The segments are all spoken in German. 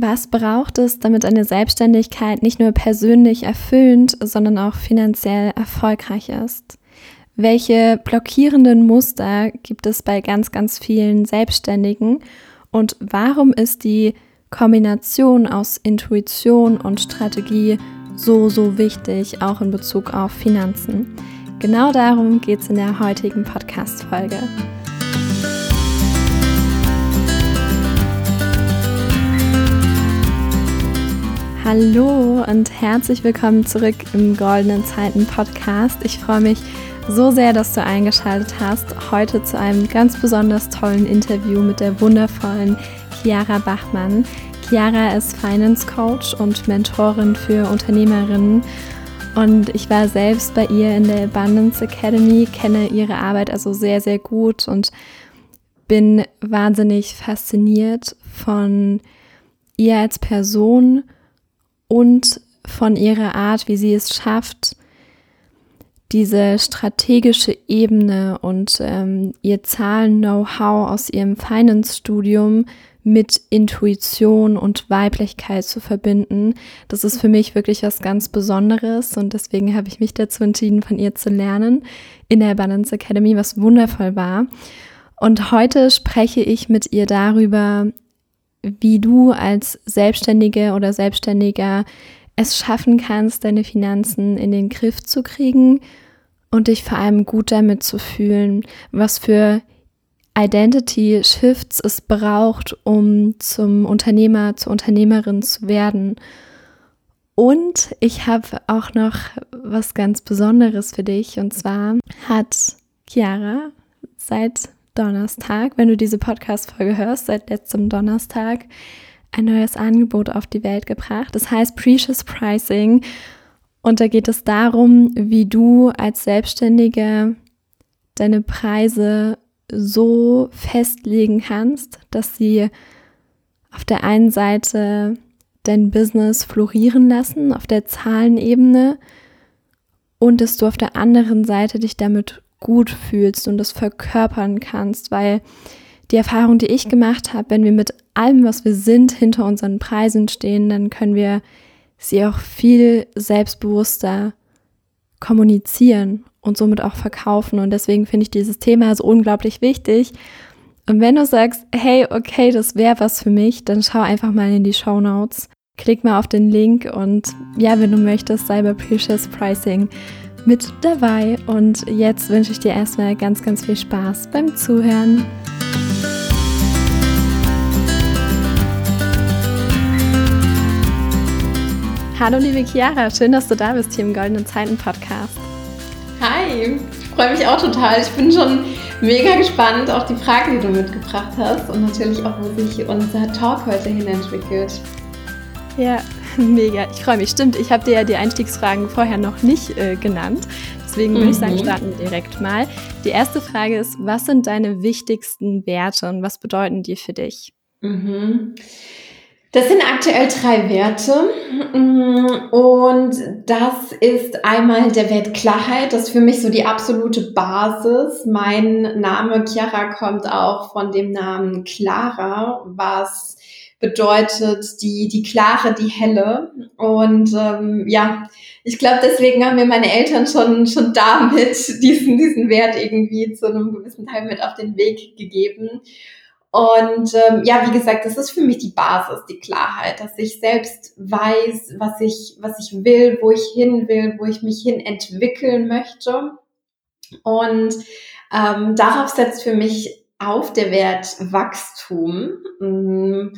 Was braucht es, damit eine Selbstständigkeit nicht nur persönlich erfüllend, sondern auch finanziell erfolgreich ist? Welche blockierenden Muster gibt es bei ganz, ganz vielen Selbstständigen? Und warum ist die Kombination aus Intuition und Strategie so, so wichtig, auch in Bezug auf Finanzen? Genau darum geht es in der heutigen Podcast-Folge. Hallo und herzlich willkommen zurück im Goldenen Zeiten Podcast. Ich freue mich so sehr, dass du eingeschaltet hast. Heute zu einem ganz besonders tollen Interview mit der wundervollen Chiara Bachmann. Chiara ist Finance Coach und Mentorin für Unternehmerinnen. Und ich war selbst bei ihr in der Abundance Academy, kenne ihre Arbeit also sehr, sehr gut und bin wahnsinnig fasziniert von ihr als Person und von ihrer Art, wie sie es schafft, diese strategische Ebene und ähm, ihr Zahlen-Know-how aus ihrem Finance-Studium mit Intuition und Weiblichkeit zu verbinden. Das ist für mich wirklich was ganz Besonderes und deswegen habe ich mich dazu entschieden, von ihr zu lernen in der Balance Academy, was wundervoll war. Und heute spreche ich mit ihr darüber, wie du als Selbstständige oder Selbstständiger es schaffen kannst, deine Finanzen in den Griff zu kriegen und dich vor allem gut damit zu fühlen, was für Identity Shifts es braucht, um zum Unternehmer, zur Unternehmerin zu werden. Und ich habe auch noch was ganz Besonderes für dich. Und zwar hat Chiara seit Donnerstag, wenn du diese Podcast-Folge hörst, seit letztem Donnerstag, ein neues Angebot auf die Welt gebracht. Das heißt Precious Pricing. Und da geht es darum, wie du als Selbstständige deine Preise so festlegen kannst, dass sie auf der einen Seite dein Business florieren lassen, auf der Zahlenebene, und dass du auf der anderen Seite dich damit gut fühlst und das verkörpern kannst, weil die Erfahrung, die ich gemacht habe, wenn wir mit allem, was wir sind, hinter unseren Preisen stehen, dann können wir sie auch viel selbstbewusster kommunizieren und somit auch verkaufen. Und deswegen finde ich dieses Thema so unglaublich wichtig. Und wenn du sagst, hey, okay, das wäre was für mich, dann schau einfach mal in die Show Notes. Klick mal auf den Link und ja, wenn du möchtest, Cyber Precious Pricing mit dabei. Und jetzt wünsche ich dir erstmal ganz, ganz viel Spaß beim Zuhören. Hallo liebe Chiara, schön, dass du da bist hier im Goldenen Zeiten Podcast. Hi, ich freue mich auch total. Ich bin schon mega gespannt auf die Fragen, die du mitgebracht hast und natürlich auch, wo sich unser Talk heute hin entwickelt. Ja, Mega, ich freue mich. Stimmt, ich habe dir ja die Einstiegsfragen vorher noch nicht äh, genannt. Deswegen würde mhm. ich sagen, mhm. starten wir direkt mal. Die erste Frage ist, was sind deine wichtigsten Werte und was bedeuten die für dich? Mhm. Das sind aktuell drei Werte mm, und das ist einmal der Wert Klarheit, das ist für mich so die absolute Basis. Mein Name Chiara kommt auch von dem Namen Clara, was bedeutet die, die klare, die helle. Und ähm, ja, ich glaube, deswegen haben mir meine Eltern schon, schon damit diesen, diesen Wert irgendwie zu einem gewissen Teil mit auf den Weg gegeben. Und ähm, ja, wie gesagt, das ist für mich die Basis, die Klarheit, dass ich selbst weiß, was ich, was ich will, wo ich hin will, wo ich mich hin entwickeln möchte. Und ähm, darauf setzt für mich auf der Wert Wachstum. Mm,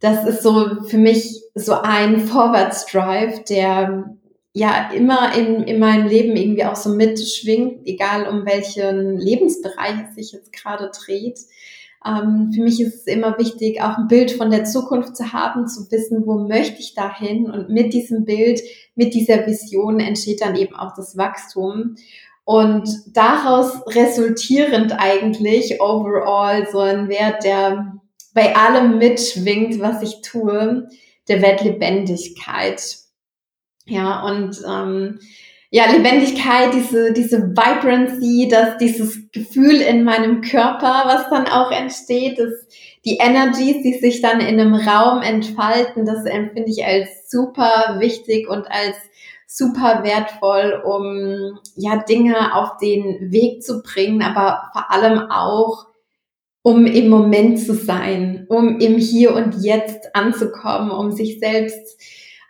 das ist so für mich so ein Vorwärtsdrive, der ja immer in, in meinem Leben irgendwie auch so mitschwingt, egal um welchen Lebensbereich es sich jetzt gerade dreht. Ähm, für mich ist es immer wichtig, auch ein Bild von der Zukunft zu haben, zu wissen, wo möchte ich dahin. Und mit diesem Bild, mit dieser Vision entsteht dann eben auch das Wachstum. Und daraus resultierend eigentlich overall so ein Wert, der bei allem mitschwingt, was ich tue, der Wert Lebendigkeit. Ja, und ähm, ja, Lebendigkeit, diese, diese Vibrancy, dass dieses Gefühl in meinem Körper, was dann auch entsteht, dass die Energies, die sich dann in einem Raum entfalten, das empfinde ich als super wichtig und als super wertvoll, um ja Dinge auf den Weg zu bringen, aber vor allem auch um im Moment zu sein, um im Hier und Jetzt anzukommen, um sich selbst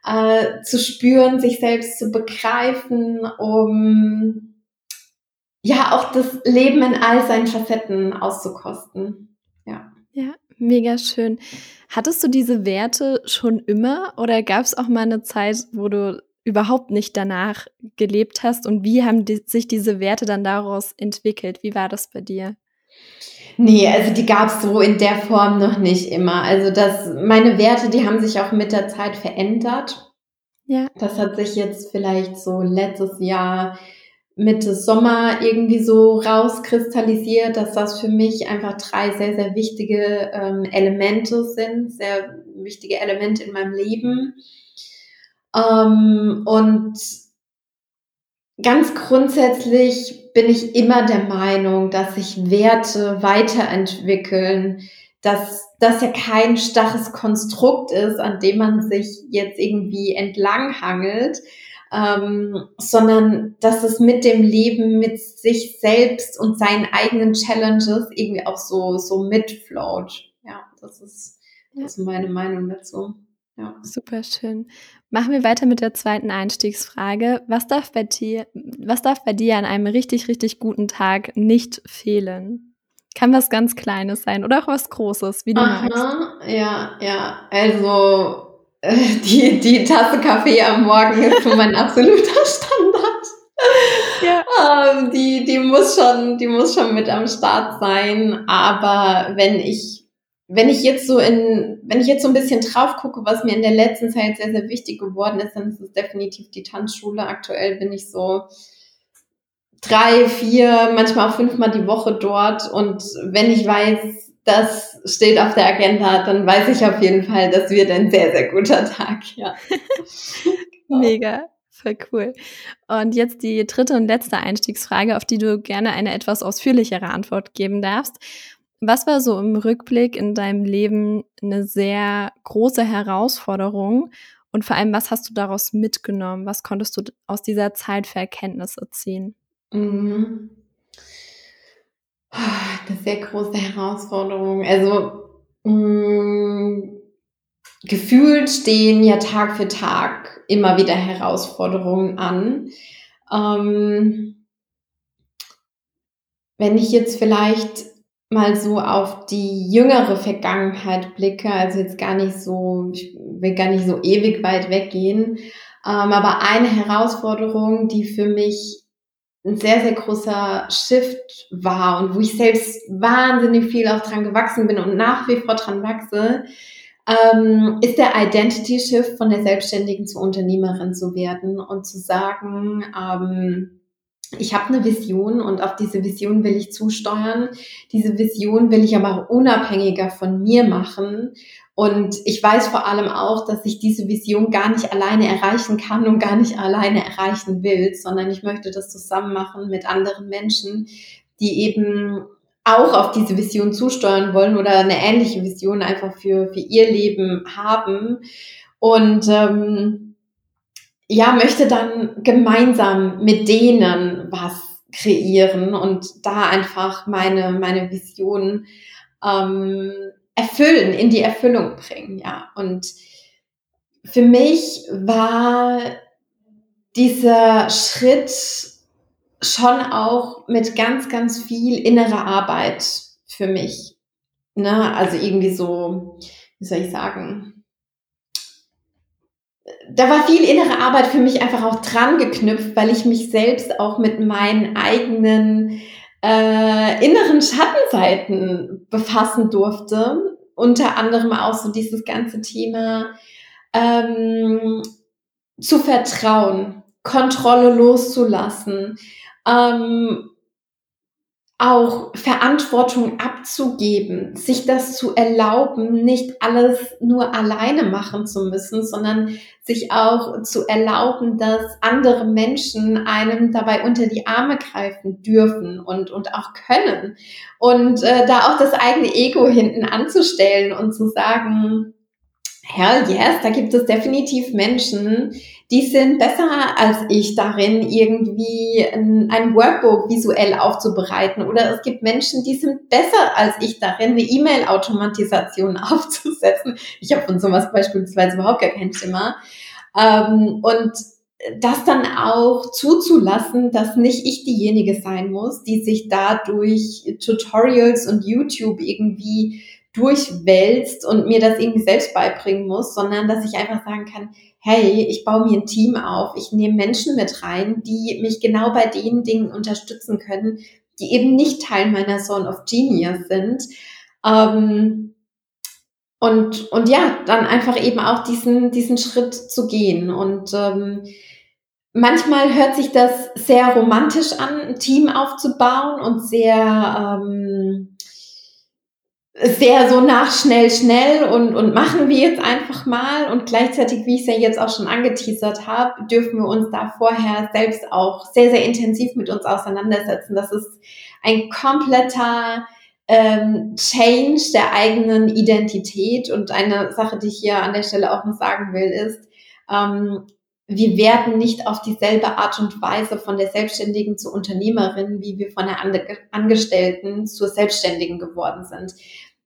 äh, zu spüren, sich selbst zu begreifen, um ja auch das Leben in all seinen Facetten auszukosten. Ja. Ja, mega schön. Hattest du diese Werte schon immer oder gab es auch mal eine Zeit, wo du überhaupt nicht danach gelebt hast und wie haben die, sich diese Werte dann daraus entwickelt? Wie war das bei dir? Nee, also die gab es so in der Form noch nicht immer. Also das, meine Werte, die haben sich auch mit der Zeit verändert. Ja. Das hat sich jetzt vielleicht so letztes Jahr Mitte Sommer irgendwie so rauskristallisiert, dass das für mich einfach drei sehr, sehr wichtige ähm, Elemente sind, sehr wichtige Elemente in meinem Leben. Ähm, und ganz grundsätzlich bin ich immer der Meinung, dass sich Werte weiterentwickeln, dass das ja kein starres Konstrukt ist, an dem man sich jetzt irgendwie entlanghangelt, ähm, sondern dass es mit dem Leben, mit sich selbst und seinen eigenen Challenges irgendwie auch so, so mitfloat. Ja, das ist, das ist meine Meinung dazu. Ja. Super schön. Machen wir weiter mit der zweiten Einstiegsfrage. Was darf bei dir, was darf bei dir an einem richtig, richtig guten Tag nicht fehlen? Kann was ganz Kleines sein oder auch was Großes, wie du Aha, magst. Ja, ja. Also äh, die, die Tasse Kaffee am Morgen ist so mein absoluter Standard. Ja. Ähm, die, die muss schon, die muss schon mit am Start sein. Aber wenn ich wenn ich jetzt so in, wenn ich jetzt so ein bisschen drauf gucke, was mir in der letzten Zeit sehr, sehr wichtig geworden ist, dann ist es definitiv die Tanzschule. Aktuell bin ich so drei, vier, manchmal auch fünfmal die Woche dort. Und wenn ich weiß, das steht auf der Agenda, dann weiß ich auf jeden Fall, das wird ein sehr, sehr guter Tag, ja. Mega. Voll cool. Und jetzt die dritte und letzte Einstiegsfrage, auf die du gerne eine etwas ausführlichere Antwort geben darfst. Was war so im Rückblick in deinem Leben eine sehr große Herausforderung? Und vor allem, was hast du daraus mitgenommen? Was konntest du aus dieser Zeit für Erkenntnisse ziehen? Mhm. Eine sehr große Herausforderung. Also mh, mm, gefühlt stehen ja Tag für Tag immer wieder Herausforderungen an. Ähm, wenn ich jetzt vielleicht mal so auf die jüngere Vergangenheit blicke, also jetzt gar nicht so, ich will gar nicht so ewig weit weggehen, ähm, aber eine Herausforderung, die für mich ein sehr, sehr großer Shift war und wo ich selbst wahnsinnig viel auch dran gewachsen bin und nach wie vor dran wachse, ähm, ist der Identity Shift von der Selbstständigen zur Unternehmerin zu werden und zu sagen, ähm, ich habe eine Vision und auf diese Vision will ich zusteuern. Diese Vision will ich aber auch unabhängiger von mir machen. Und ich weiß vor allem auch, dass ich diese Vision gar nicht alleine erreichen kann und gar nicht alleine erreichen will, sondern ich möchte das zusammen machen mit anderen Menschen, die eben auch auf diese Vision zusteuern wollen oder eine ähnliche Vision einfach für, für ihr Leben haben. Und ähm, ja, möchte dann gemeinsam mit denen was kreieren und da einfach meine, meine Vision ähm, erfüllen, in die Erfüllung bringen, ja. Und für mich war dieser Schritt schon auch mit ganz, ganz viel innerer Arbeit für mich. Ne? Also irgendwie so, wie soll ich sagen, da war viel innere Arbeit für mich einfach auch dran geknüpft, weil ich mich selbst auch mit meinen eigenen äh, inneren Schattenseiten befassen durfte. Unter anderem auch so dieses ganze Thema ähm, zu vertrauen, Kontrolle loszulassen, ähm, auch Verantwortung abzugeben, sich das zu erlauben, nicht alles nur alleine machen zu müssen, sondern sich auch zu erlauben, dass andere Menschen einem dabei unter die Arme greifen dürfen und, und auch können. Und äh, da auch das eigene Ego hinten anzustellen und zu sagen, Hell yes, da gibt es definitiv Menschen, die sind besser als ich darin, irgendwie ein, Workbook visuell aufzubereiten. Oder es gibt Menschen, die sind besser als ich darin, eine E-Mail-Automatisation aufzusetzen. Ich habe von sowas beispielsweise überhaupt gar kein Thema. Ähm, und das dann auch zuzulassen, dass nicht ich diejenige sein muss, die sich dadurch Tutorials und YouTube irgendwie durchwälzt und mir das irgendwie selbst beibringen muss, sondern dass ich einfach sagen kann, hey, ich baue mir ein Team auf, ich nehme Menschen mit rein, die mich genau bei den Dingen unterstützen können, die eben nicht Teil meiner Zone of Genius sind. Ähm, und, und ja, dann einfach eben auch diesen, diesen Schritt zu gehen. Und ähm, manchmal hört sich das sehr romantisch an, ein Team aufzubauen und sehr ähm, sehr so nach schnell, schnell und, und machen wir jetzt einfach mal. Und gleichzeitig, wie ich es ja jetzt auch schon angeteasert habe, dürfen wir uns da vorher selbst auch sehr, sehr intensiv mit uns auseinandersetzen. Das ist ein kompletter ähm, Change der eigenen Identität. Und eine Sache, die ich hier an der Stelle auch noch sagen will, ist, ähm, wir werden nicht auf dieselbe Art und Weise von der Selbstständigen zur Unternehmerin, wie wir von der Angestellten zur Selbstständigen geworden sind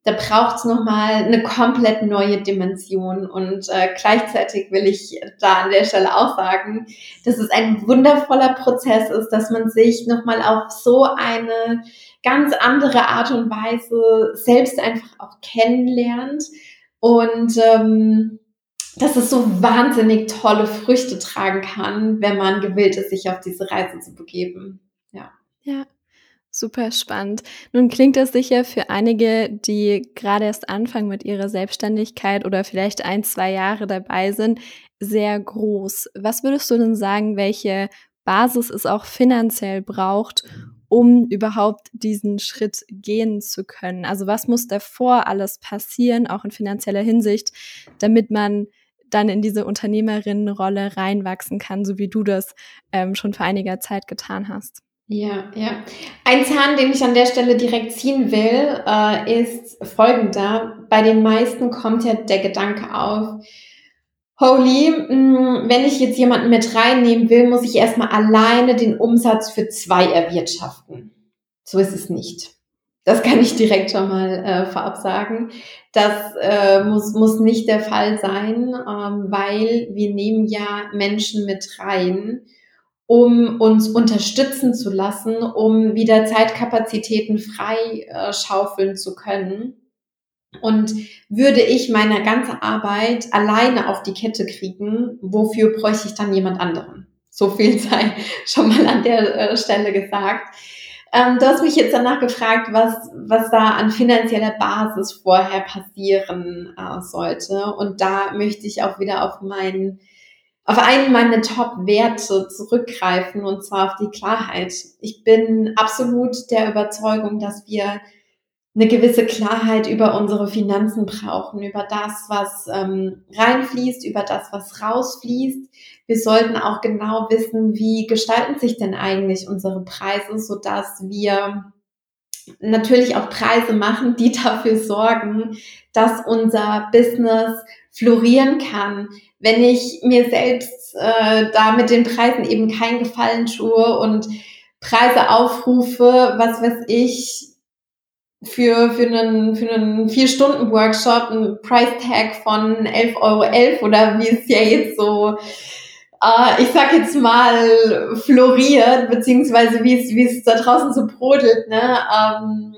da braucht es nochmal eine komplett neue Dimension. Und äh, gleichzeitig will ich da an der Stelle auch sagen, dass es ein wundervoller Prozess ist, dass man sich nochmal auf so eine ganz andere Art und Weise selbst einfach auch kennenlernt. Und ähm, dass es so wahnsinnig tolle Früchte tragen kann, wenn man gewillt ist, sich auf diese Reise zu begeben. Ja. Ja, Super spannend. Nun klingt das sicher für einige, die gerade erst anfangen mit ihrer Selbstständigkeit oder vielleicht ein, zwei Jahre dabei sind, sehr groß. Was würdest du denn sagen, welche Basis es auch finanziell braucht, um überhaupt diesen Schritt gehen zu können? Also was muss davor alles passieren, auch in finanzieller Hinsicht, damit man dann in diese Unternehmerinnenrolle reinwachsen kann, so wie du das ähm, schon vor einiger Zeit getan hast? Ja, ja. Ein Zahn, den ich an der Stelle direkt ziehen will, äh, ist folgender. Bei den meisten kommt ja der Gedanke auf, holy, mh, mm, wenn ich jetzt jemanden mit reinnehmen will, muss ich erstmal alleine den Umsatz für zwei erwirtschaften. So ist es nicht. Das kann ich direkt schon mal äh, vorab sagen. Das äh, muss, muss nicht der Fall sein, ähm, weil wir nehmen ja Menschen mit rein, um uns unterstützen zu lassen, um wieder Zeitkapazitäten frei äh, zu können. Und würde ich meine ganze Arbeit alleine auf die Kette kriegen, wofür bräuchte ich dann jemand anderen? So viel sei schon mal an der äh, Stelle gesagt. Ähm, du hast mich jetzt danach gefragt, was, was da an finanzieller Basis vorher passieren äh, sollte. Und da möchte ich auch wieder auf meinen auf einen meiner Top-Werte zurückgreifen und zwar auf die Klarheit. Ich bin absolut der Überzeugung, dass wir eine gewisse Klarheit über unsere Finanzen brauchen, über das, was ähm, reinfließt, über das, was rausfließt. Wir sollten auch genau wissen, wie gestalten sich denn eigentlich unsere Preise, so dass wir natürlich auch Preise machen, die dafür sorgen, dass unser Business florieren kann, wenn ich mir selbst äh, da mit den Preisen eben keinen Gefallen tue und Preise aufrufe, was weiß ich, für, für einen, für einen Vier-Stunden-Workshop ein Price-Tag von 11,11 Euro .11 oder wie es ja jetzt so, äh, ich sag jetzt mal, floriert, beziehungsweise wie es, wie es da draußen so brodelt, ne, ähm,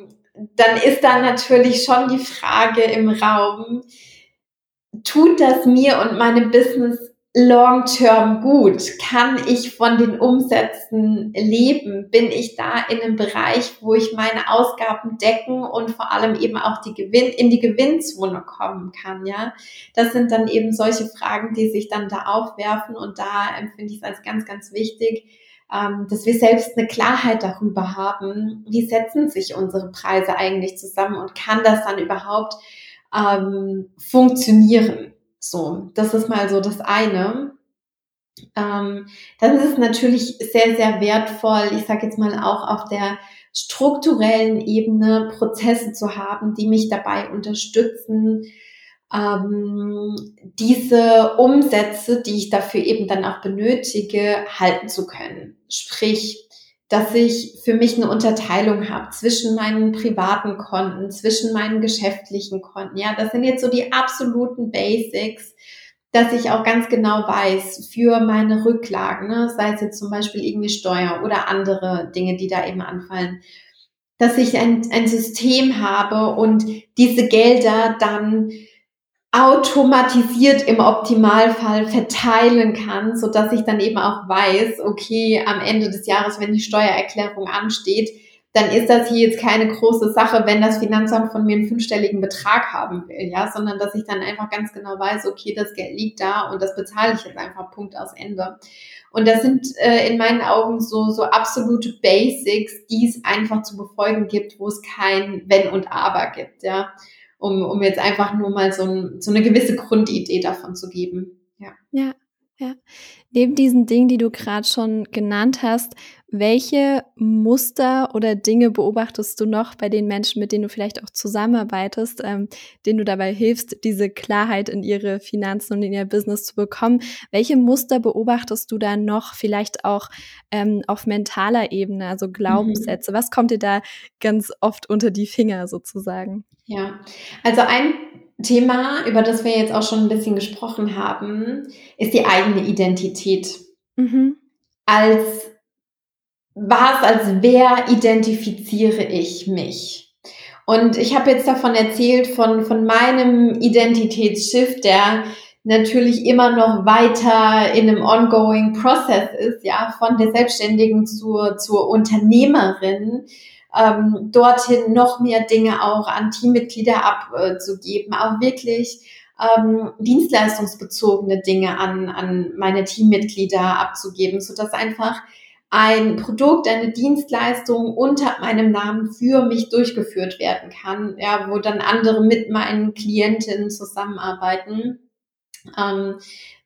dann ist da natürlich schon die Frage im Raum, tut das mir und meinem Business long-term gut? Kann ich von den Umsätzen leben? Bin ich da in einem Bereich, wo ich meine Ausgaben decken und vor allem eben auch die Gewinn, in die Gewinnzone kommen kann? Ja, das sind dann eben solche Fragen, die sich dann da aufwerfen und da empfinde ich es als ganz, ganz wichtig, ähm, dass wir selbst eine Klarheit darüber haben, wie setzen sich unsere Preise eigentlich zusammen und kann das dann überhaupt ähm, funktionieren. So, das ist mal so das eine. Ähm, dann ist es natürlich sehr, sehr wertvoll, ich sage jetzt mal auch auf der strukturellen Ebene Prozesse zu haben, die mich dabei unterstützen, ähm, diese Umsätze, die ich dafür eben dann auch benötige, halten zu können. Sprich, dass ich für mich eine Unterteilung habe zwischen meinen privaten Konten, zwischen meinen geschäftlichen Konten. Ja, das sind jetzt so die absoluten Basics, dass ich auch ganz genau weiß für meine Rücklagen, ne, sei es jetzt zum Beispiel irgendwie Steuer oder andere Dinge, die da eben anfallen, dass ich ein, ein System habe und diese Gelder dann automatisiert im Optimalfall verteilen kann, so dass ich dann eben auch weiß, okay, am Ende des Jahres, wenn die Steuererklärung ansteht, dann ist das hier jetzt keine große Sache, wenn das Finanzamt von mir einen fünfstelligen Betrag haben will, ja, sondern dass ich dann einfach ganz genau weiß, okay, das Geld liegt da und das bezahle ich jetzt einfach Punkt aus Ende. Und das sind äh, in meinen Augen so, so absolute Basics, die es einfach zu befolgen gibt, wo es kein Wenn und Aber gibt, ja um, um jetzt einfach nur mal so, ein, so eine gewisse Grundidee davon zu geben. Ja. ja. Ja, neben diesen Dingen, die du gerade schon genannt hast, welche Muster oder Dinge beobachtest du noch bei den Menschen, mit denen du vielleicht auch zusammenarbeitest, ähm, denen du dabei hilfst, diese Klarheit in ihre Finanzen und in ihr Business zu bekommen? Welche Muster beobachtest du da noch, vielleicht auch ähm, auf mentaler Ebene, also Glaubenssätze? Mhm. Was kommt dir da ganz oft unter die Finger sozusagen? Ja, also ein Thema, über das wir jetzt auch schon ein bisschen gesprochen haben, ist die eigene Identität. Mhm. Als was, als wer identifiziere ich mich? Und ich habe jetzt davon erzählt, von, von meinem Identitätsschiff, der natürlich immer noch weiter in einem ongoing Process ist, ja, von der Selbstständigen zur, zur Unternehmerin, ähm, dorthin noch mehr Dinge auch an Teammitglieder abzugeben, auch wirklich ähm, dienstleistungsbezogene Dinge an, an meine Teammitglieder abzugeben, so dass einfach ein Produkt, eine Dienstleistung unter meinem Namen für mich durchgeführt werden kann, ja, wo dann andere mit meinen Klientinnen zusammenarbeiten, ähm,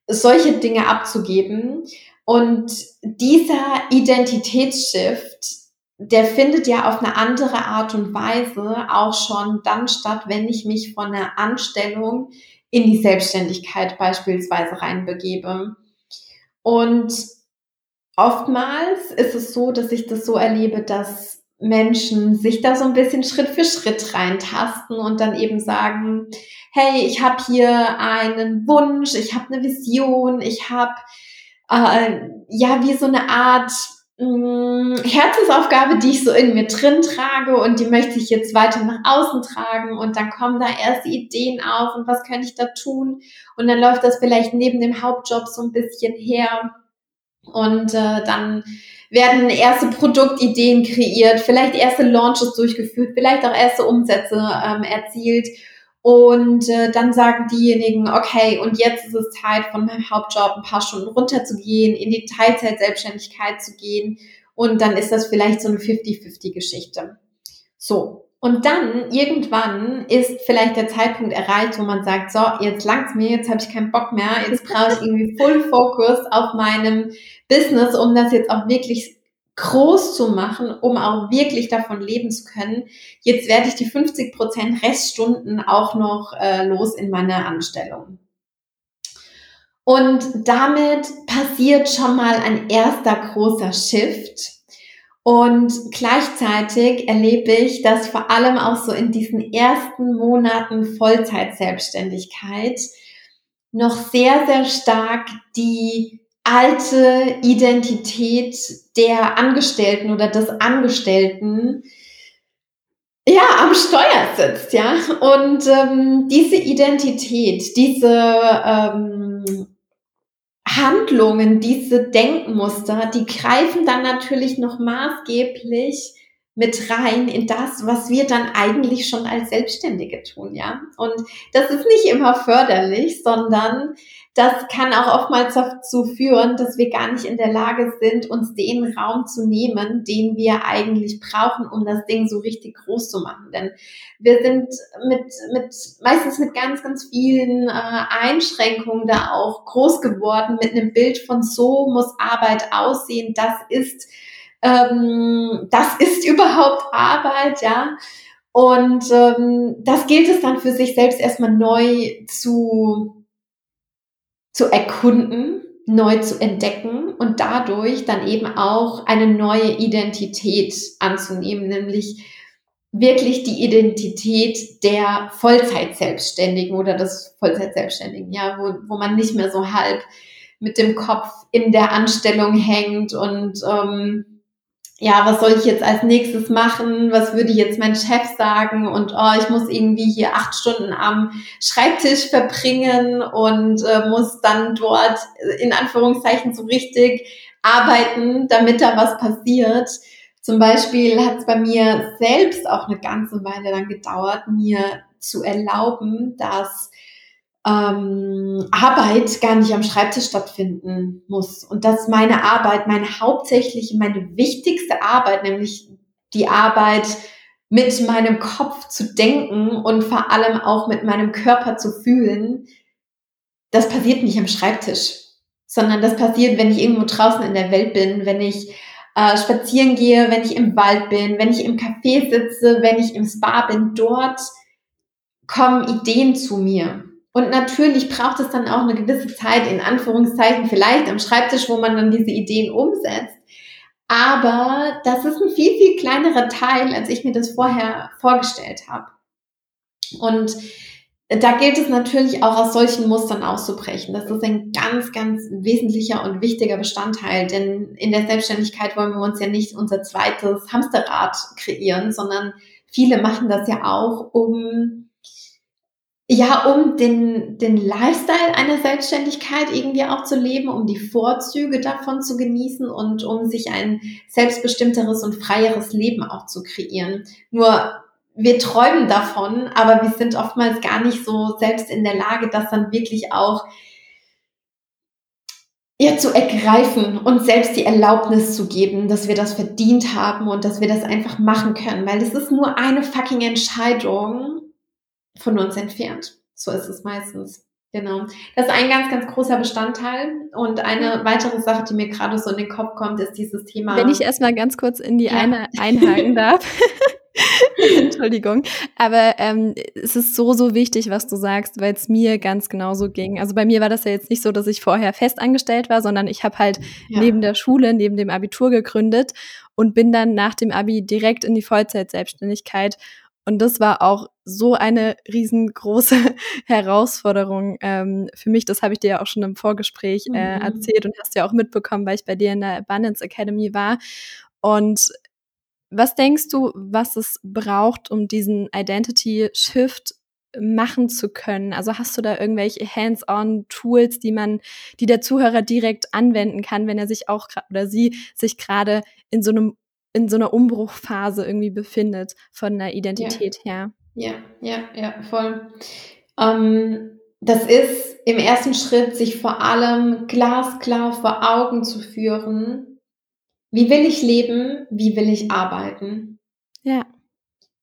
solche Dinge abzugeben. Und dieser Identitätsshift, der findet ja auf eine andere Art und Weise auch schon dann statt, wenn ich mich von einer Anstellung in die Selbstständigkeit beispielsweise reinbegebe. Und oftmals ist es so, dass ich das so erlebe, dass Menschen sich da so ein bisschen Schritt für Schritt reintasten und dann eben sagen, hey, ich habe hier einen Wunsch, ich habe eine Vision, ich habe äh, ja wie so eine Art Herzensaufgabe, die ich so in mir drin trage und die möchte ich jetzt weiter nach außen tragen. Und dann kommen da erste Ideen auf und was kann ich da tun? Und dann läuft das vielleicht neben dem Hauptjob so ein bisschen her. Und äh, dann werden erste Produktideen kreiert, vielleicht erste Launches durchgeführt, vielleicht auch erste Umsätze ähm, erzielt und äh, dann sagen diejenigen, okay, und jetzt ist es Zeit, von meinem Hauptjob ein paar Stunden runterzugehen, in die Teilzeit-Selbstständigkeit zu gehen. Und dann ist das vielleicht so eine 50-50-Geschichte. So. Und dann irgendwann ist vielleicht der Zeitpunkt erreicht, wo man sagt, so, jetzt langt's mir, jetzt habe ich keinen Bock mehr, jetzt brauche ich irgendwie Full Focus auf meinem Business, um das jetzt auch wirklich groß zu machen, um auch wirklich davon leben zu können. Jetzt werde ich die 50 Prozent Reststunden auch noch äh, los in meiner Anstellung. Und damit passiert schon mal ein erster großer Shift. Und gleichzeitig erlebe ich, dass vor allem auch so in diesen ersten Monaten Vollzeitselbstständigkeit noch sehr, sehr stark die alte Identität der Angestellten oder des Angestellten ja am Steuer sitzt, ja. Und ähm, diese Identität, diese ähm, Handlungen, diese Denkmuster, die greifen dann natürlich noch maßgeblich mit rein in das, was wir dann eigentlich schon als Selbstständige tun, ja. Und das ist nicht immer förderlich, sondern das kann auch oftmals dazu führen, dass wir gar nicht in der Lage sind, uns den Raum zu nehmen, den wir eigentlich brauchen, um das Ding so richtig groß zu machen. Denn wir sind mit, mit meistens mit ganz, ganz vielen äh, Einschränkungen da auch groß geworden, mit einem Bild von so muss Arbeit aussehen, das ist, ähm, das ist überhaupt Arbeit, ja. Und ähm, das gilt es dann für sich selbst erstmal neu zu zu erkunden, neu zu entdecken und dadurch dann eben auch eine neue Identität anzunehmen, nämlich wirklich die Identität der Vollzeitselbstständigen oder des Vollzeitselbstständigen, ja, wo, wo man nicht mehr so halb mit dem Kopf in der Anstellung hängt und ähm, ja, was soll ich jetzt als nächstes machen? Was würde jetzt mein Chef sagen? Und oh, ich muss irgendwie hier acht Stunden am Schreibtisch verbringen und äh, muss dann dort in Anführungszeichen so richtig arbeiten, damit da was passiert. Zum Beispiel hat es bei mir selbst auch eine ganze Weile dann gedauert, mir zu erlauben, dass ähm, Arbeit gar nicht am Schreibtisch stattfinden muss und dass meine Arbeit, meine hauptsächliche, meine wichtigste Arbeit, nämlich die Arbeit mit meinem Kopf zu denken und vor allem auch mit meinem Körper zu fühlen, das passiert nicht am Schreibtisch, sondern das passiert, wenn ich irgendwo draußen in der Welt bin, wenn ich äh, spazieren gehe, wenn ich im Wald bin, wenn ich im Café sitze, wenn ich im Spa bin. Dort kommen Ideen zu mir. Und natürlich braucht es dann auch eine gewisse Zeit, in Anführungszeichen, vielleicht am Schreibtisch, wo man dann diese Ideen umsetzt. Aber das ist ein viel, viel kleinerer Teil, als ich mir das vorher vorgestellt habe. Und da gilt es natürlich auch aus solchen Mustern auszubrechen. Das ist ein ganz, ganz wesentlicher und wichtiger Bestandteil, denn in der Selbstständigkeit wollen wir uns ja nicht unser zweites Hamsterrad kreieren, sondern viele machen das ja auch, um ja, um den, den Lifestyle einer Selbstständigkeit irgendwie auch zu leben, um die Vorzüge davon zu genießen und um sich ein selbstbestimmteres und freieres Leben auch zu kreieren. Nur wir träumen davon, aber wir sind oftmals gar nicht so selbst in der Lage, das dann wirklich auch ja, zu ergreifen und selbst die Erlaubnis zu geben, dass wir das verdient haben und dass wir das einfach machen können, weil es ist nur eine fucking Entscheidung von uns entfernt. So ist es meistens. Genau. Das ist ein ganz, ganz großer Bestandteil. Und eine weitere Sache, die mir gerade so in den Kopf kommt, ist dieses Thema. Wenn ich erstmal ganz kurz in die ja. eine einhaken darf. Entschuldigung. Aber ähm, es ist so, so wichtig, was du sagst, weil es mir ganz genauso ging. Also bei mir war das ja jetzt nicht so, dass ich vorher festangestellt war, sondern ich habe halt ja. neben der Schule, neben dem Abitur gegründet und bin dann nach dem Abi direkt in die Vollzeitselbstständigkeit und das war auch so eine riesengroße Herausforderung ähm, für mich. Das habe ich dir ja auch schon im Vorgespräch äh, mhm. erzählt und hast ja auch mitbekommen, weil ich bei dir in der Abundance Academy war. Und was denkst du, was es braucht, um diesen Identity Shift machen zu können? Also hast du da irgendwelche Hands-on-Tools, die man, die der Zuhörer direkt anwenden kann, wenn er sich auch oder sie sich gerade in so einem in so einer Umbruchphase irgendwie befindet von der Identität ja. her. Ja, ja, ja, voll. Ähm, das ist im ersten Schritt, sich vor allem glasklar vor Augen zu führen, wie will ich leben, wie will ich arbeiten. Ja.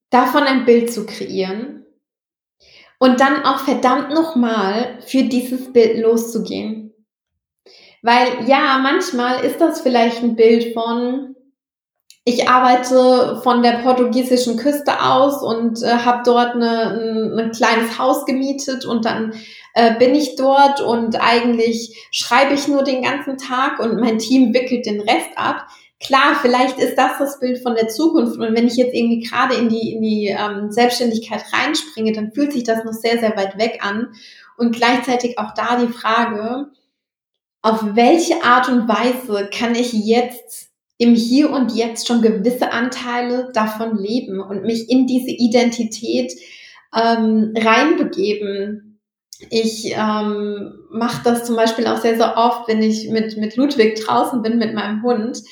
Davon ein Bild zu kreieren und dann auch verdammt nochmal für dieses Bild loszugehen. Weil ja, manchmal ist das vielleicht ein Bild von, ich arbeite von der portugiesischen Küste aus und äh, habe dort eine, ein, ein, kleines Haus gemietet und dann äh, bin ich dort und eigentlich schreibe ich nur den ganzen Tag und mein Team wickelt den Rest ab. Klar, vielleicht ist das das Bild von der Zukunft und wenn ich jetzt irgendwie gerade in die, in die ähm, Selbstständigkeit reinspringe, dann fühlt sich das noch sehr, sehr weit weg an und gleichzeitig auch da die Frage, auf welche Art und Weise kann ich jetzt im Hier und Jetzt schon gewisse Anteile davon leben und mich in diese Identität ähm, reinbegeben. Ich ähm, mache das zum Beispiel auch sehr, sehr oft, wenn ich mit, mit Ludwig draußen bin, mit meinem Hund.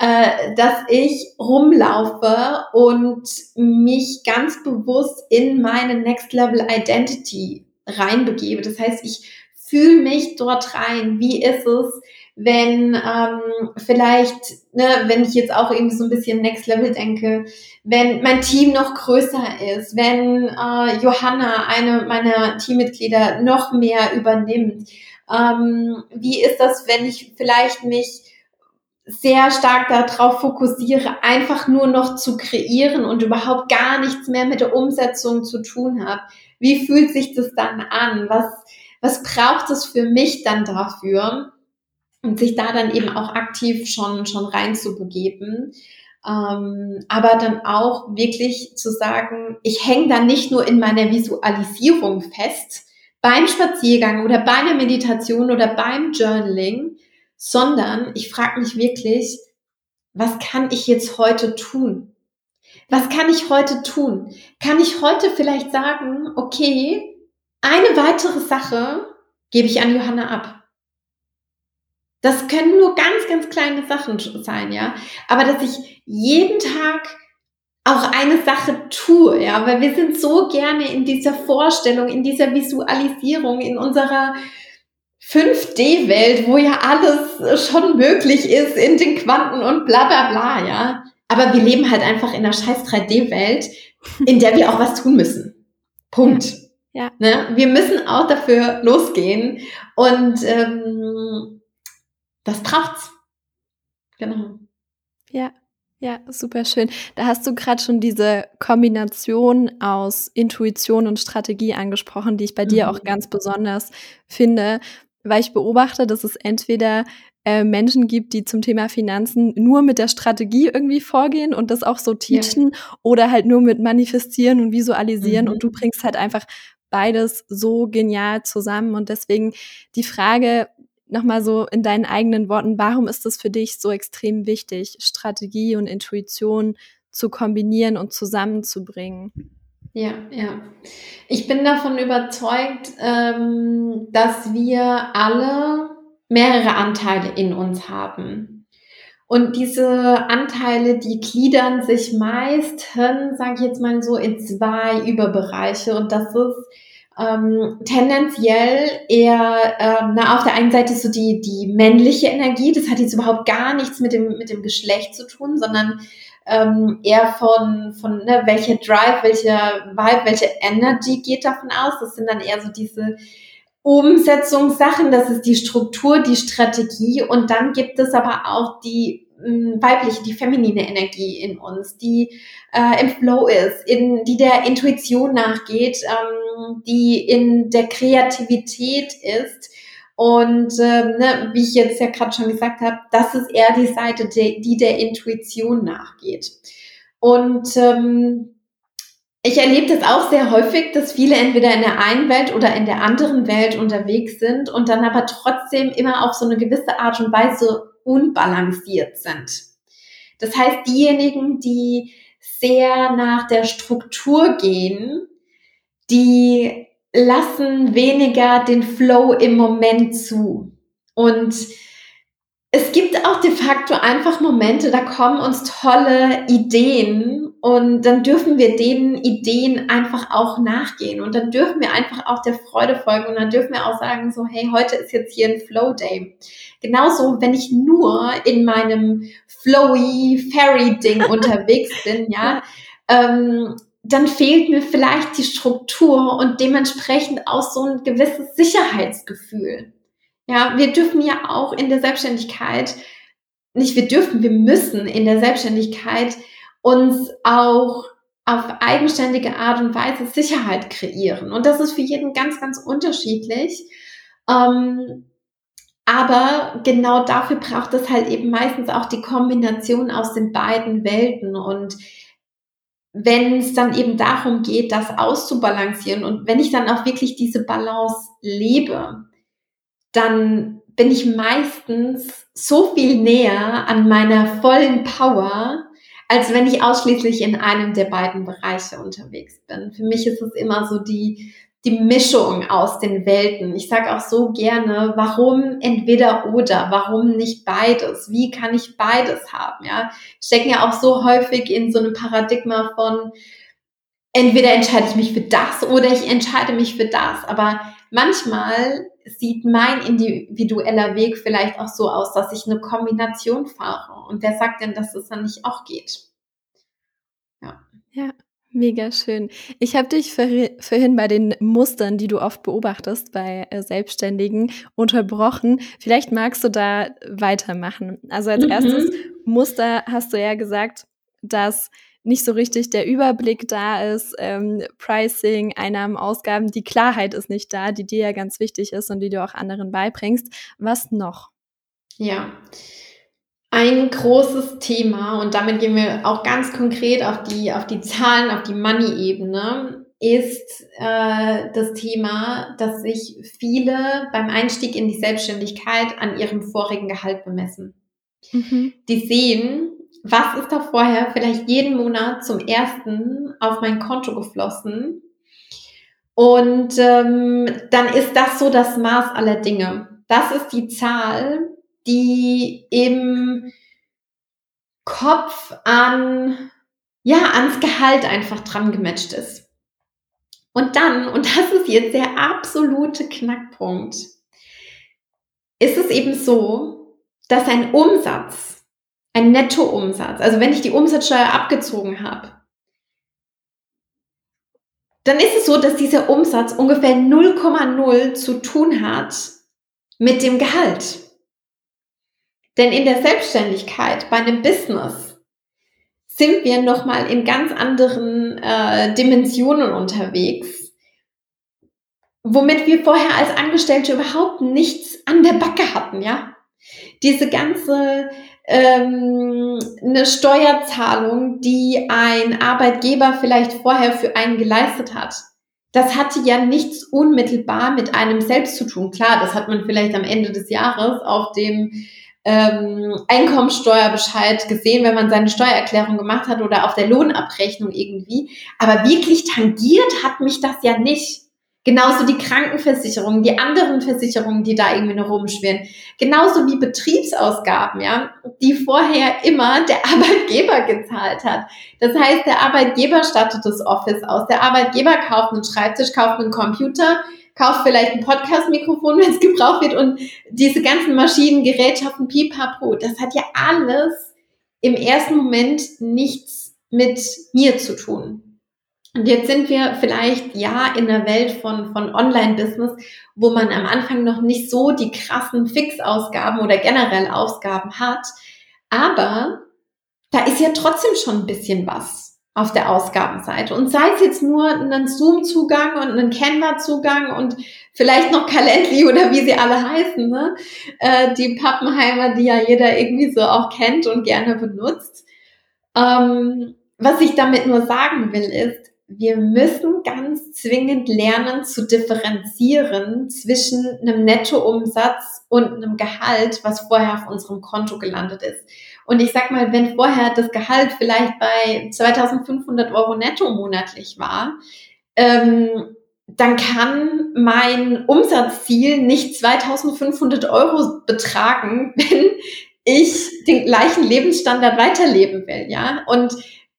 äh, dass ich rumlaufe und mich ganz bewusst in meine Next Level Identity reinbegebe. Das heißt, ich fühle mich dort rein. Wie ist es, wenn ähm, vielleicht, ne, wenn ich jetzt auch irgendwie so ein bisschen Next Level denke, wenn mein Team noch größer ist, wenn äh, Johanna, eine meiner Teammitglieder, noch mehr übernimmt. Ähm, wie ist das, wenn ich vielleicht mich sehr stark darauf fokussiere, einfach nur noch zu kreieren und überhaupt gar nichts mehr mit der Umsetzung zu tun habe. Wie fühlt sich das dann an? Was, was braucht es für mich dann dafür? Und sich da dann eben auch aktiv schon, schon reinzubegeben. Ähm, aber dann auch wirklich zu sagen, ich hänge dann nicht nur in meiner Visualisierung fest, beim Spaziergang oder bei der Meditation oder beim Journaling, sondern ich frage mich wirklich, was kann ich jetzt heute tun? Was kann ich heute tun? Kann ich heute vielleicht sagen, okay, eine weitere Sache gebe ich an Johanna ab. Das können nur ganz, ganz kleine Sachen sein, ja. Aber dass ich jeden Tag auch eine Sache tue, ja, weil wir sind so gerne in dieser Vorstellung, in dieser Visualisierung, in unserer 5D-Welt, wo ja alles schon möglich ist in den Quanten und bla bla bla, ja. Aber wir leben halt einfach in einer scheiß 3D-Welt, in der wir auch was tun müssen. Punkt. Ja. Ne? Wir müssen auch dafür losgehen und ähm, das braucht's. Genau. Ja. Ja, super schön. Da hast du gerade schon diese Kombination aus Intuition und Strategie angesprochen, die ich bei mhm. dir auch ganz besonders finde, weil ich beobachte, dass es entweder äh, Menschen gibt, die zum Thema Finanzen nur mit der Strategie irgendwie vorgehen und das auch so teachen ja. oder halt nur mit manifestieren und visualisieren mhm. und du bringst halt einfach beides so genial zusammen und deswegen die Frage nochmal so in deinen eigenen Worten, warum ist es für dich so extrem wichtig, Strategie und Intuition zu kombinieren und zusammenzubringen? Ja, ja. Ich bin davon überzeugt, ähm, dass wir alle mehrere Anteile in uns haben. Und diese Anteile, die gliedern sich meistens, sage ich jetzt mal so, in zwei Überbereiche. Und das ist ähm, tendenziell eher ähm, na, auf der einen Seite so die, die männliche Energie, das hat jetzt überhaupt gar nichts mit dem, mit dem Geschlecht zu tun, sondern ähm, eher von, von ne, welcher Drive, welcher Vibe, welche Energy geht davon aus. Das sind dann eher so diese Umsetzungssachen, das ist die Struktur, die Strategie und dann gibt es aber auch die mh, weibliche, die feminine Energie in uns, die äh, im Flow ist, in, die der Intuition nachgeht, ähm, die in der Kreativität ist und ähm, ne, wie ich jetzt ja gerade schon gesagt habe, das ist eher die Seite, die, die der Intuition nachgeht. Und ähm, ich erlebe das auch sehr häufig, dass viele entweder in der einen Welt oder in der anderen Welt unterwegs sind und dann aber trotzdem immer auf so eine gewisse Art und Weise unbalanciert sind. Das heißt, diejenigen, die sehr nach der Struktur gehen, die lassen weniger den Flow im Moment zu. Und es gibt auch de facto einfach Momente, da kommen uns tolle Ideen und dann dürfen wir den Ideen einfach auch nachgehen und dann dürfen wir einfach auch der Freude folgen und dann dürfen wir auch sagen so, hey, heute ist jetzt hier ein Flow Day. Genauso, wenn ich nur in meinem flowy Fairy Ding unterwegs bin, ja, ähm, dann fehlt mir vielleicht die Struktur und dementsprechend auch so ein gewisses Sicherheitsgefühl. Ja, wir dürfen ja auch in der Selbstständigkeit, nicht wir dürfen, wir müssen in der Selbstständigkeit uns auch auf eigenständige Art und Weise Sicherheit kreieren. Und das ist für jeden ganz, ganz unterschiedlich. Ähm, aber genau dafür braucht es halt eben meistens auch die Kombination aus den beiden Welten. Und wenn es dann eben darum geht, das auszubalancieren und wenn ich dann auch wirklich diese Balance lebe, dann bin ich meistens so viel näher an meiner vollen Power, als wenn ich ausschließlich in einem der beiden Bereiche unterwegs bin. Für mich ist es immer so die, die Mischung aus den Welten. Ich sage auch so gerne, warum entweder oder, warum nicht beides? Wie kann ich beides haben? Ja, stecken ja auch so häufig in so einem Paradigma von entweder entscheide ich mich für das oder ich entscheide mich für das. Aber manchmal sieht mein individueller Weg vielleicht auch so aus, dass ich eine Kombination fahre. Und wer sagt denn, dass es dann nicht auch geht? Ja. Ja. Mega schön. Ich habe dich vorhin bei den Mustern, die du oft beobachtest bei äh, Selbstständigen, unterbrochen. Vielleicht magst du da weitermachen. Also als mhm. erstes Muster hast du ja gesagt, dass nicht so richtig der Überblick da ist, ähm, Pricing, Einnahmen, Ausgaben, die Klarheit ist nicht da, die dir ja ganz wichtig ist und die du auch anderen beibringst. Was noch? Ja, ein großes Thema und damit gehen wir auch ganz konkret auf die, auf die Zahlen, auf die Money-Ebene, ist äh, das Thema, dass sich viele beim Einstieg in die Selbstständigkeit an ihrem vorigen Gehalt bemessen. Mhm. Die sehen, was ist da vorher vielleicht jeden Monat zum ersten auf mein Konto geflossen. Und ähm, dann ist das so das Maß aller Dinge. Das ist die Zahl, die im Kopf an, ja, ans Gehalt einfach dran gematcht ist. Und dann, und das ist jetzt der absolute Knackpunkt, ist es eben so, dass ein Umsatz ein Nettoumsatz, also wenn ich die Umsatzsteuer abgezogen habe, dann ist es so, dass dieser Umsatz ungefähr 0,0 zu tun hat mit dem Gehalt. Denn in der Selbstständigkeit, bei einem Business, sind wir nochmal in ganz anderen äh, Dimensionen unterwegs, womit wir vorher als Angestellte überhaupt nichts an der Backe hatten, ja. Diese ganze ähm, eine Steuerzahlung, die ein Arbeitgeber vielleicht vorher für einen geleistet hat. Das hatte ja nichts unmittelbar mit einem selbst zu tun. Klar, das hat man vielleicht am Ende des Jahres auf dem ähm, Einkommensteuerbescheid gesehen, wenn man seine Steuererklärung gemacht hat oder auf der Lohnabrechnung irgendwie. Aber wirklich tangiert hat mich das ja nicht. Genauso die Krankenversicherung, die anderen Versicherungen, die da irgendwie noch rumschwirren. Genauso wie Betriebsausgaben, ja, die vorher immer der Arbeitgeber gezahlt hat. Das heißt, der Arbeitgeber stattet das Office aus. Der Arbeitgeber kauft einen Schreibtisch, kauft einen Computer, kauft vielleicht ein Podcast-Mikrofon, wenn es gebraucht wird und diese ganzen Maschinen, Gerätschaften, pipapo. Das hat ja alles im ersten Moment nichts mit mir zu tun. Und jetzt sind wir vielleicht ja in der Welt von, von Online-Business, wo man am Anfang noch nicht so die krassen Fixausgaben oder generell Ausgaben hat. Aber da ist ja trotzdem schon ein bisschen was auf der Ausgabenseite. Und sei es jetzt nur ein Zoom-Zugang und ein Canva-Zugang und vielleicht noch Calendly oder wie sie alle heißen, ne? Äh, die Pappenheimer, die ja jeder irgendwie so auch kennt und gerne benutzt. Ähm, was ich damit nur sagen will, ist, wir müssen ganz zwingend lernen zu differenzieren zwischen einem Nettoumsatz und einem Gehalt, was vorher auf unserem Konto gelandet ist. Und ich sag mal, wenn vorher das Gehalt vielleicht bei 2500 Euro netto monatlich war, ähm, dann kann mein Umsatzziel nicht 2500 Euro betragen, wenn ich den gleichen Lebensstandard weiterleben will, ja. Und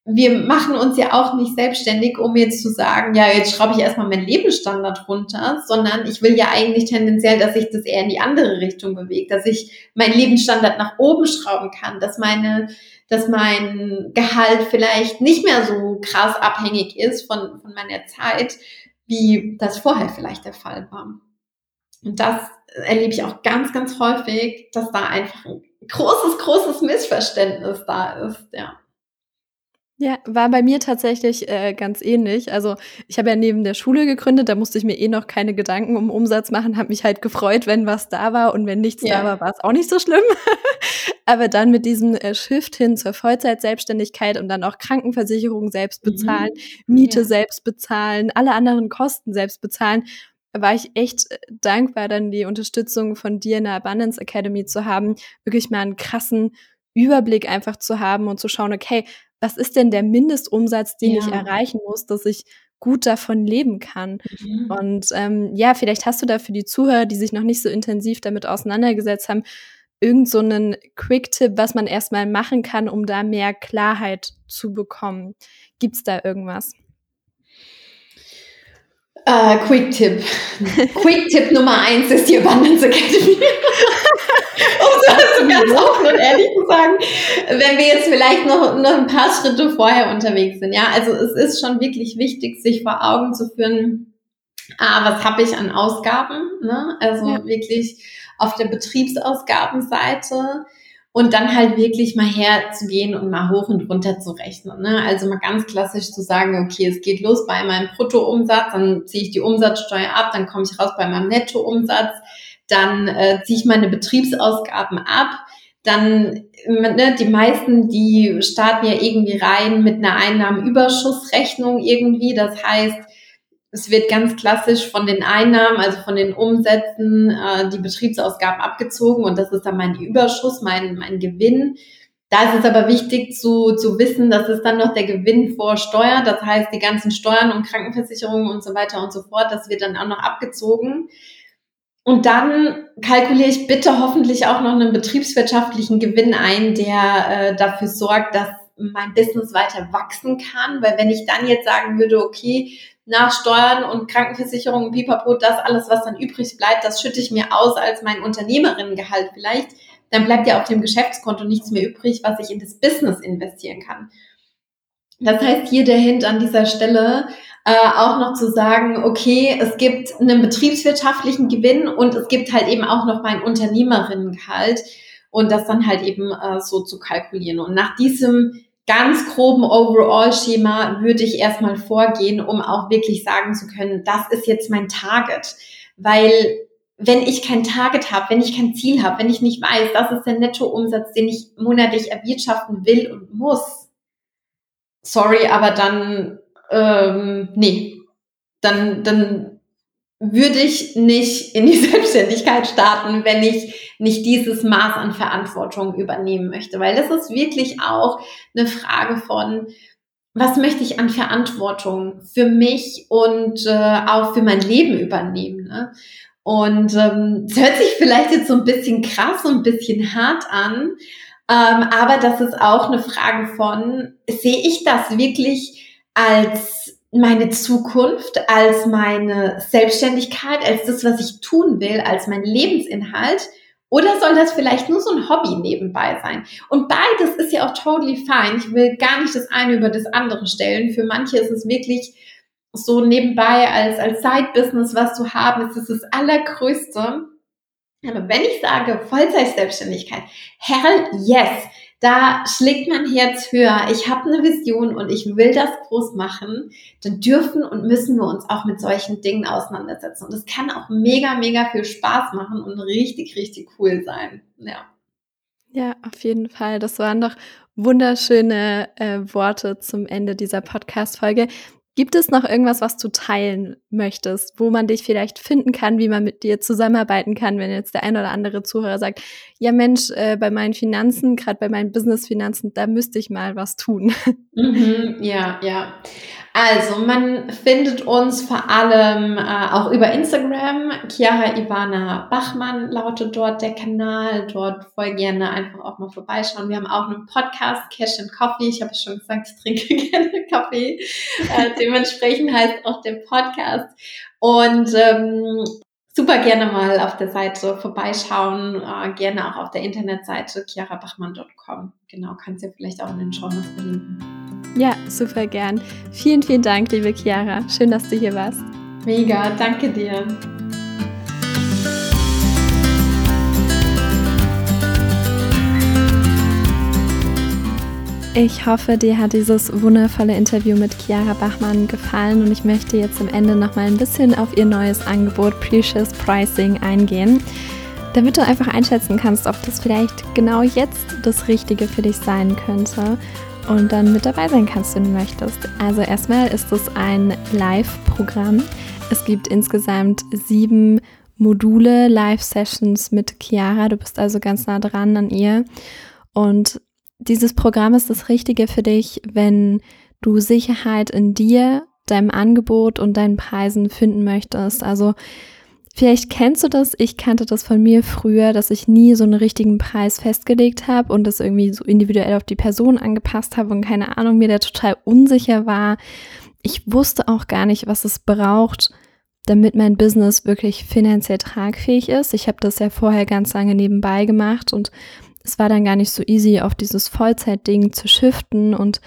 wir machen uns ja auch nicht selbstständig, um jetzt zu sagen, ja, jetzt schraube ich erstmal meinen Lebensstandard runter, sondern ich will ja eigentlich tendenziell, dass sich das eher in die andere Richtung bewegt, dass ich meinen Lebensstandard nach oben schrauben kann, dass meine, dass mein Gehalt vielleicht nicht mehr so krass abhängig ist von, von meiner Zeit, wie das vorher vielleicht der Fall war. Und das erlebe ich auch ganz, ganz häufig, dass da einfach ein großes, großes Missverständnis da ist, ja. Ja, war bei mir tatsächlich äh, ganz ähnlich. Also ich habe ja neben der Schule gegründet, da musste ich mir eh noch keine Gedanken um Umsatz machen, habe mich halt gefreut, wenn was da war und wenn nichts ja. da war, war es auch nicht so schlimm. Aber dann mit diesem äh, Shift hin zur Vollzeitselbstständigkeit und dann auch Krankenversicherung selbst bezahlen, mhm. Miete ja. selbst bezahlen, alle anderen Kosten selbst bezahlen, war ich echt äh, dankbar, dann die Unterstützung von dir in der Abundance Academy zu haben, wirklich mal einen krassen Überblick einfach zu haben und zu schauen, okay, was ist denn der Mindestumsatz, den ja. ich erreichen muss, dass ich gut davon leben kann. Mhm. Und ähm, ja, vielleicht hast du da für die Zuhörer, die sich noch nicht so intensiv damit auseinandergesetzt haben, irgend so einen Quick-Tipp, was man erstmal machen kann, um da mehr Klarheit zu bekommen. Gibt es da irgendwas? Uh, Quick-Tipp. Quick-Tipp Nummer eins ist die Abundance Academy. um so ganz offen und ehrlich zu sagen, wenn wir jetzt vielleicht noch, noch ein paar Schritte vorher unterwegs sind. Ja, also es ist schon wirklich wichtig, sich vor Augen zu führen, ah, was habe ich an Ausgaben? Ne? Also ja. wirklich auf der Betriebsausgabenseite und dann halt wirklich mal herzugehen und mal hoch und runter zu rechnen. Ne? Also mal ganz klassisch zu sagen, okay, es geht los bei meinem Bruttoumsatz, dann ziehe ich die Umsatzsteuer ab, dann komme ich raus bei meinem Nettoumsatz, dann äh, ziehe ich meine Betriebsausgaben ab, dann ne, die meisten, die starten ja irgendwie rein mit einer Einnahmenüberschussrechnung irgendwie. Das heißt, es wird ganz klassisch von den Einnahmen, also von den Umsätzen, äh, die Betriebsausgaben abgezogen und das ist dann mein Überschuss, mein, mein Gewinn. Da ist es aber wichtig zu, zu wissen, dass es dann noch der Gewinn vor Steuer, das heißt die ganzen Steuern und Krankenversicherungen und so weiter und so fort, das wird dann auch noch abgezogen. Und dann kalkuliere ich bitte hoffentlich auch noch einen betriebswirtschaftlichen Gewinn ein, der äh, dafür sorgt, dass mein Business weiter wachsen kann. Weil wenn ich dann jetzt sagen würde, okay, nach Steuern und Krankenversicherung, Pipapo, das alles, was dann übrig bleibt, das schütte ich mir aus als mein Unternehmerinnengehalt vielleicht, dann bleibt ja auf dem Geschäftskonto nichts mehr übrig, was ich in das Business investieren kann. Das heißt, hier der Hint an dieser Stelle, äh, auch noch zu sagen, okay, es gibt einen betriebswirtschaftlichen Gewinn und es gibt halt eben auch noch mein Unternehmerinnengehalt und das dann halt eben äh, so zu kalkulieren. Und nach diesem ganz groben Overall-Schema würde ich erstmal vorgehen, um auch wirklich sagen zu können, das ist jetzt mein Target. Weil wenn ich kein Target habe, wenn ich kein Ziel habe, wenn ich nicht weiß, das ist der Nettoumsatz, den ich monatlich erwirtschaften will und muss, sorry, aber dann, ähm, nee, dann, dann würde ich nicht in die Selbstständigkeit starten, wenn ich nicht dieses Maß an Verantwortung übernehmen möchte. Weil das ist wirklich auch eine Frage von, was möchte ich an Verantwortung für mich und äh, auch für mein Leben übernehmen. Ne? Und ähm, es hört sich vielleicht jetzt so ein bisschen krass und ein bisschen hart an, ähm, aber das ist auch eine Frage von, sehe ich das wirklich als meine Zukunft, als meine Selbstständigkeit, als das, was ich tun will, als mein Lebensinhalt? Oder soll das vielleicht nur so ein Hobby nebenbei sein? Und beides ist ja auch totally fine. Ich will gar nicht das eine über das andere stellen. Für manche ist es wirklich so nebenbei als, als Side-Business, was zu haben, ist das das Allergrößte. Aber wenn ich sage Vollzeit-Selbstständigkeit, hell yes, da schlägt mein Herz höher, ich habe eine Vision und ich will das groß machen, dann dürfen und müssen wir uns auch mit solchen Dingen auseinandersetzen. Und das kann auch mega, mega viel Spaß machen und richtig, richtig cool sein. Ja. Ja, auf jeden Fall. Das waren doch wunderschöne äh, Worte zum Ende dieser Podcast-Folge. Gibt es noch irgendwas, was du teilen möchtest, wo man dich vielleicht finden kann, wie man mit dir zusammenarbeiten kann, wenn jetzt der ein oder andere Zuhörer sagt, ja Mensch, äh, bei meinen Finanzen, gerade bei meinen Business-Finanzen, da müsste ich mal was tun. Mhm, ja, ja. Also man findet uns vor allem äh, auch über Instagram. Chiara Ivana Bachmann lautet dort der Kanal. Dort voll gerne einfach auch mal vorbeischauen. Wir haben auch einen Podcast, Cash and Coffee. Ich habe schon gesagt, ich trinke gerne Kaffee. Äh, dementsprechend heißt auch der Podcast. Und ähm, super gerne mal auf der Seite vorbeischauen. Äh, gerne auch auf der Internetseite chiarabachmann.com. Genau, kannst du ja vielleicht auch in den Show Notes verlinken. Ja, super gern. Vielen, vielen Dank, liebe Chiara. Schön, dass du hier warst. Mega, danke dir. Ich hoffe, dir hat dieses wundervolle Interview mit Chiara Bachmann gefallen und ich möchte jetzt am Ende noch mal ein bisschen auf ihr neues Angebot Precious Pricing eingehen, damit du einfach einschätzen kannst, ob das vielleicht genau jetzt das Richtige für dich sein könnte und dann mit dabei sein kannst, wenn du möchtest. Also erstmal ist es ein Live-Programm. Es gibt insgesamt sieben Module, Live-Sessions mit Chiara. Du bist also ganz nah dran an ihr. Und dieses Programm ist das Richtige für dich, wenn du Sicherheit in dir, deinem Angebot und deinen Preisen finden möchtest. Also Vielleicht kennst du das, ich kannte das von mir früher, dass ich nie so einen richtigen Preis festgelegt habe und das irgendwie so individuell auf die Person angepasst habe und keine Ahnung, mir der total unsicher war. Ich wusste auch gar nicht, was es braucht, damit mein Business wirklich finanziell tragfähig ist. Ich habe das ja vorher ganz lange nebenbei gemacht und es war dann gar nicht so easy, auf dieses Vollzeitding zu shiften. Und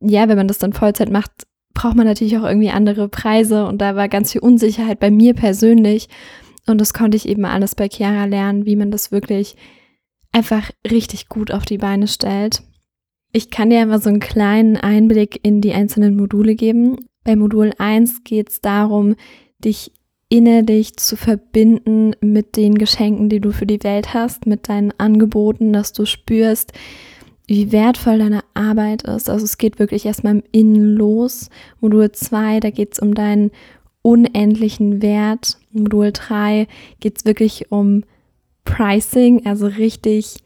ja, wenn man das dann Vollzeit macht, braucht man natürlich auch irgendwie andere Preise. Und da war ganz viel Unsicherheit bei mir persönlich. Und das konnte ich eben alles bei Chiara lernen, wie man das wirklich einfach richtig gut auf die Beine stellt. Ich kann dir einmal so einen kleinen Einblick in die einzelnen Module geben. Bei Modul 1 geht es darum, dich innerlich zu verbinden mit den Geschenken, die du für die Welt hast, mit deinen Angeboten, dass du spürst, wie wertvoll deine Arbeit ist. Also es geht wirklich erstmal im Innen los. Modul 2, da geht es um deinen unendlichen Wert. Modul 3 geht es wirklich um Pricing, also richtig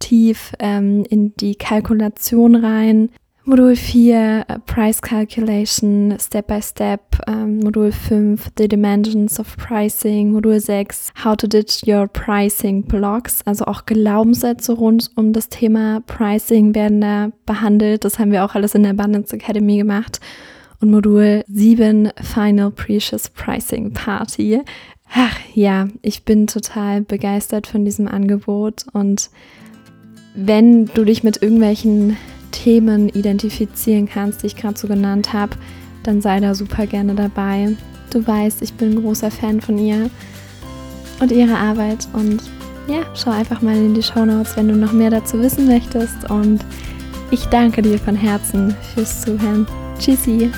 tief ähm, in die Kalkulation rein. Modul 4, uh, Price Calculation, Step by Step. Ähm, Modul 5, The Dimensions of Pricing. Modul 6, How to Ditch Your Pricing Blocks. Also auch Glaubenssätze rund um das Thema Pricing werden da behandelt. Das haben wir auch alles in der Abundance Academy gemacht. Und Modul 7, Final Precious Pricing Party. Ach ja, ich bin total begeistert von diesem Angebot und wenn du dich mit irgendwelchen Themen identifizieren kannst, die ich gerade so genannt habe, dann sei da super gerne dabei. Du weißt, ich bin ein großer Fan von ihr und ihrer Arbeit und ja, schau einfach mal in die Show Notes, wenn du noch mehr dazu wissen möchtest und ich danke dir von Herzen fürs Zuhören. Tschüssi!